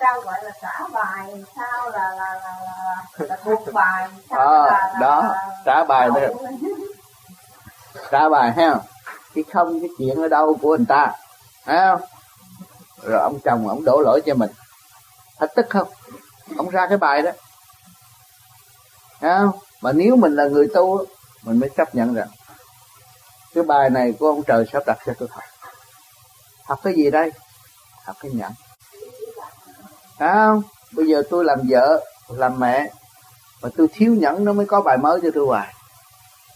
sao gọi là trả bài sao là là là là, là thuộc bài sao à, là, là, đó là, trả bài đó trả bài ha. Cái không cái chuyện ở đâu của người ta. Thấy không? Rồi ông chồng ông đổ lỗi cho mình. Thật tức không? Ông ra cái bài đó. Thấy không? Mà nếu mình là người tu mình mới chấp nhận rằng cái bài này của ông trời sắp đặt cho tôi học học cái gì đây? Học cái nhẫn phải không bây giờ tôi làm vợ, làm mẹ, mà tôi thiếu nhẫn nó mới có bài mới cho tôi hoài.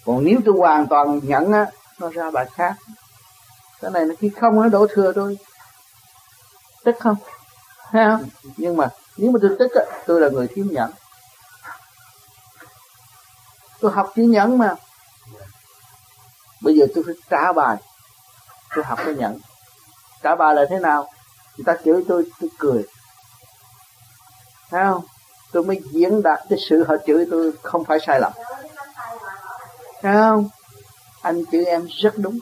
Còn nếu tôi hoàn toàn nhẫn á, nó ra bài khác. Cái này nó khi không nó đổ thừa tôi. Tức không? Thấy không? Nhưng mà nếu mà tôi tức á, tôi là người thiếu nhẫn. Tôi học chữ nhẫn mà. Bây giờ tôi phải trả bài. Tôi học cái nhẫn. Trả bài là thế nào? Người ta chửi tôi tôi cười thấy không? Tôi mới diễn đạt cái sự họ chửi tôi không phải sai lầm. Thấy không? Anh chửi em rất đúng.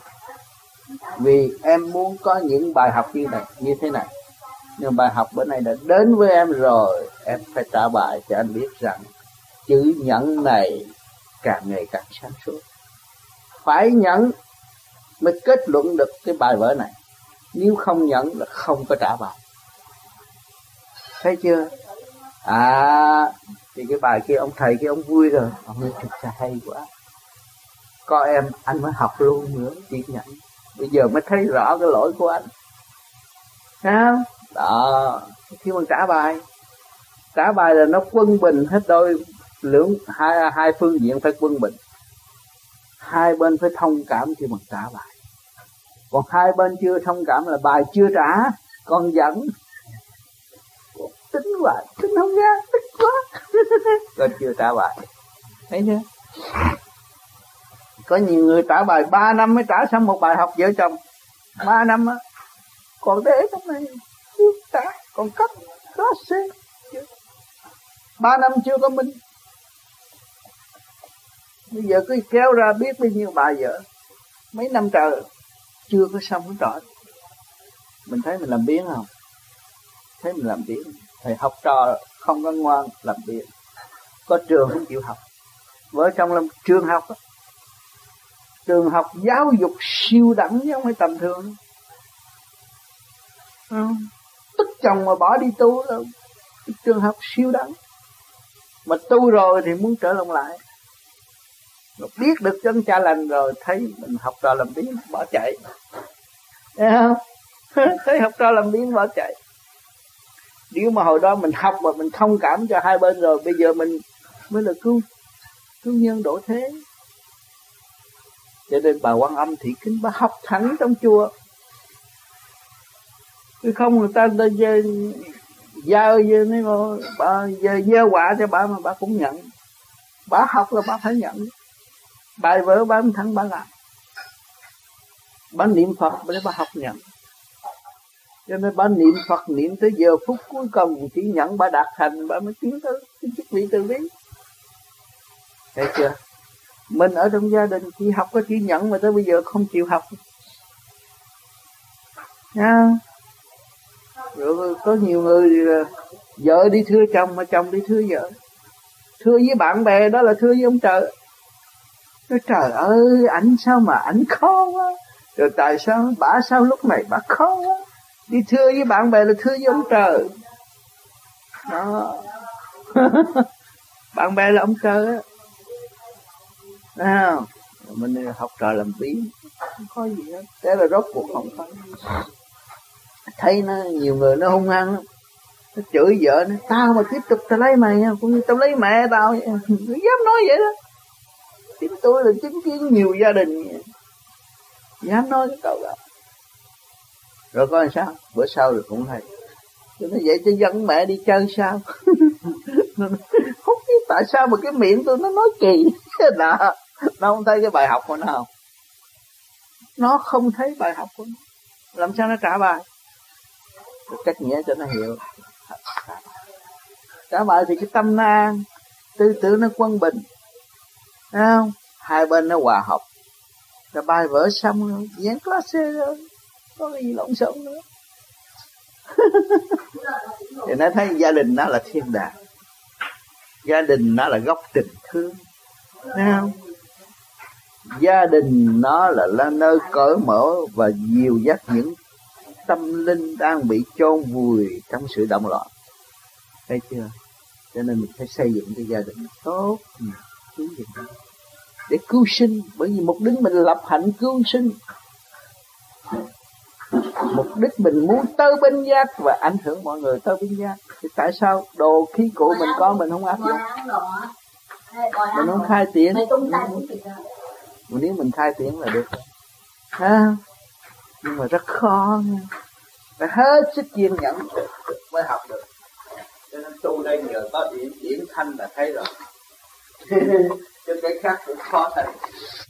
Vì em muốn có những bài học như này, như thế này. Nhưng bài học bữa nay đã đến với em rồi. Em phải trả bài cho anh biết rằng chữ nhẫn này càng ngày càng sáng suốt. Phải nhẫn mới kết luận được cái bài vở này. Nếu không nhẫn là không có trả bài. Thấy chưa? À thì cái bài kia ông thầy kia ông vui rồi. Ông nói, thực ra hay quá. Có em, anh mới học luôn nữa, chỉ nhận. Bây giờ mới thấy rõ cái lỗi của anh. Sao? đó, khi mà trả bài trả bài là nó quân bình hết đôi lưỡng, hai hai phương diện phải quân bình. Hai bên phải thông cảm khi mà trả bài. Còn hai bên chưa thông cảm là bài chưa trả, còn dẫn tính hoài, tính không ra, tức quá. Còn chưa trả bài? Thấy chưa? Có nhiều người trả bài 3 năm mới trả xong một bài học vợ chồng. 3 năm á, còn để trong này chưa trả còn cấp đó xe ba năm chưa có minh. Bây giờ cứ kéo ra biết bao nhiêu bài vợ. Mấy năm trời, chưa có xong cái trò. Mình thấy mình làm biến không? Thấy mình làm biến thầy học trò không có ngoan làm việc. Có trường không chịu học. Vợ chồng làm trường học đó. trường học giáo dục siêu đẳng chứ không phải tầm thường. Ừ. tức chồng mà bỏ đi tu đâu, trường học siêu đẳng. Mà tu rồi thì muốn trở lòng lại. Mà biết được chân cha lành rồi thấy mình học trò làm biến bỏ chạy. Thấy không? thấy học trò làm biến bỏ chạy nếu mà hồi đó mình học mà mình thông cảm cho hai bên rồi, bây giờ mình mới là cứu cứu nhân độ thế. Cho nên bà quan âm thị kính bà học thẳng trong chùa. Chứ không người ta ta giao gieo nếu mà bà gieo quả cho bà mà bà cũng nhận. Bà học là bà phải nhận. Bài vở bà thẳng bà làm. Bà niệm phật để bà học nhận cho nên bà niệm phật niệm tới giờ phút cuối cùng chỉ nhận bà đạt thành, bà mới tiến tới cái chức vị từ bi. Thấy chưa? Mình ở trong gia đình chỉ học có chỉ nhận mà tới bây giờ không chịu học. Nha. Rồi có nhiều người, vợ đi thưa chồng mà chồng đi thưa vợ. Thưa với bạn bè đó là thưa với ông trời. Nói, trời ơi, ảnh sao mà ảnh khó quá. Rồi tại sao, bả sao lúc này bả khó quá? Đi thưa với bạn bè là thưa với ông trời. Đó. Bạn bè là ông trời á. À, mình học trò làm biến không có gì hết. Thế là rốt cuộc không phải thấy nó nhiều người nó hung hăng. Nó chửi vợ nó tao mà tiếp tục tao lấy mày cũng như tao lấy mẹ tao. Nó dám nói vậy đó. Chính tôi là chứng kiến nhiều gia đình. Vậy. dám nói cái câu đó rồi coi sao? Bữa sau rồi cũng hay. Cho nó vậy cho dân mẹ đi chơi sao? Không biết tại sao mà cái miệng tôi nó nói kỳ đó nó không thấy cái bài học của nó không? Nó không thấy bài học của nó. Làm sao nó trả bài? Được cách nghĩa cho nó hiểu. Trả bài thì cái tâm nó an, tư tưởng nó quân bình. Thấy không? Hai bên nó hòa hợp. Rồi bài vở xong rồi diễn class rồi có cái gì lộn xộn nữa. Thì nó thấy gia đình nó là thiên đàng. Gia đình nó là gốc tình thương. Thấy không? Gia đình nó là, là nơi cởi mở và dìu dắt những tâm linh đang bị chôn vùi trong sự động loạn. Thấy chưa? Cho nên mình phải xây dựng cái gia đình tốt cứu để cứu sinh bởi vì mục đích mình lập hạnh cứu sinh mục đích mình muốn tới bên giác và ảnh hưởng mọi người tới bên giác. Thì tại sao đồ khí cụ mình có mình không áp dụng? Mình không khai triển mà nếu mình khai triển là được ha? Nhưng mà rất khó nha. Phải hết sức kiên nhẫn mới học được. Cho nên tu đây nhờ có điểm điểm thanh là thấy rồi. Chứ cái khác cũng khó thấy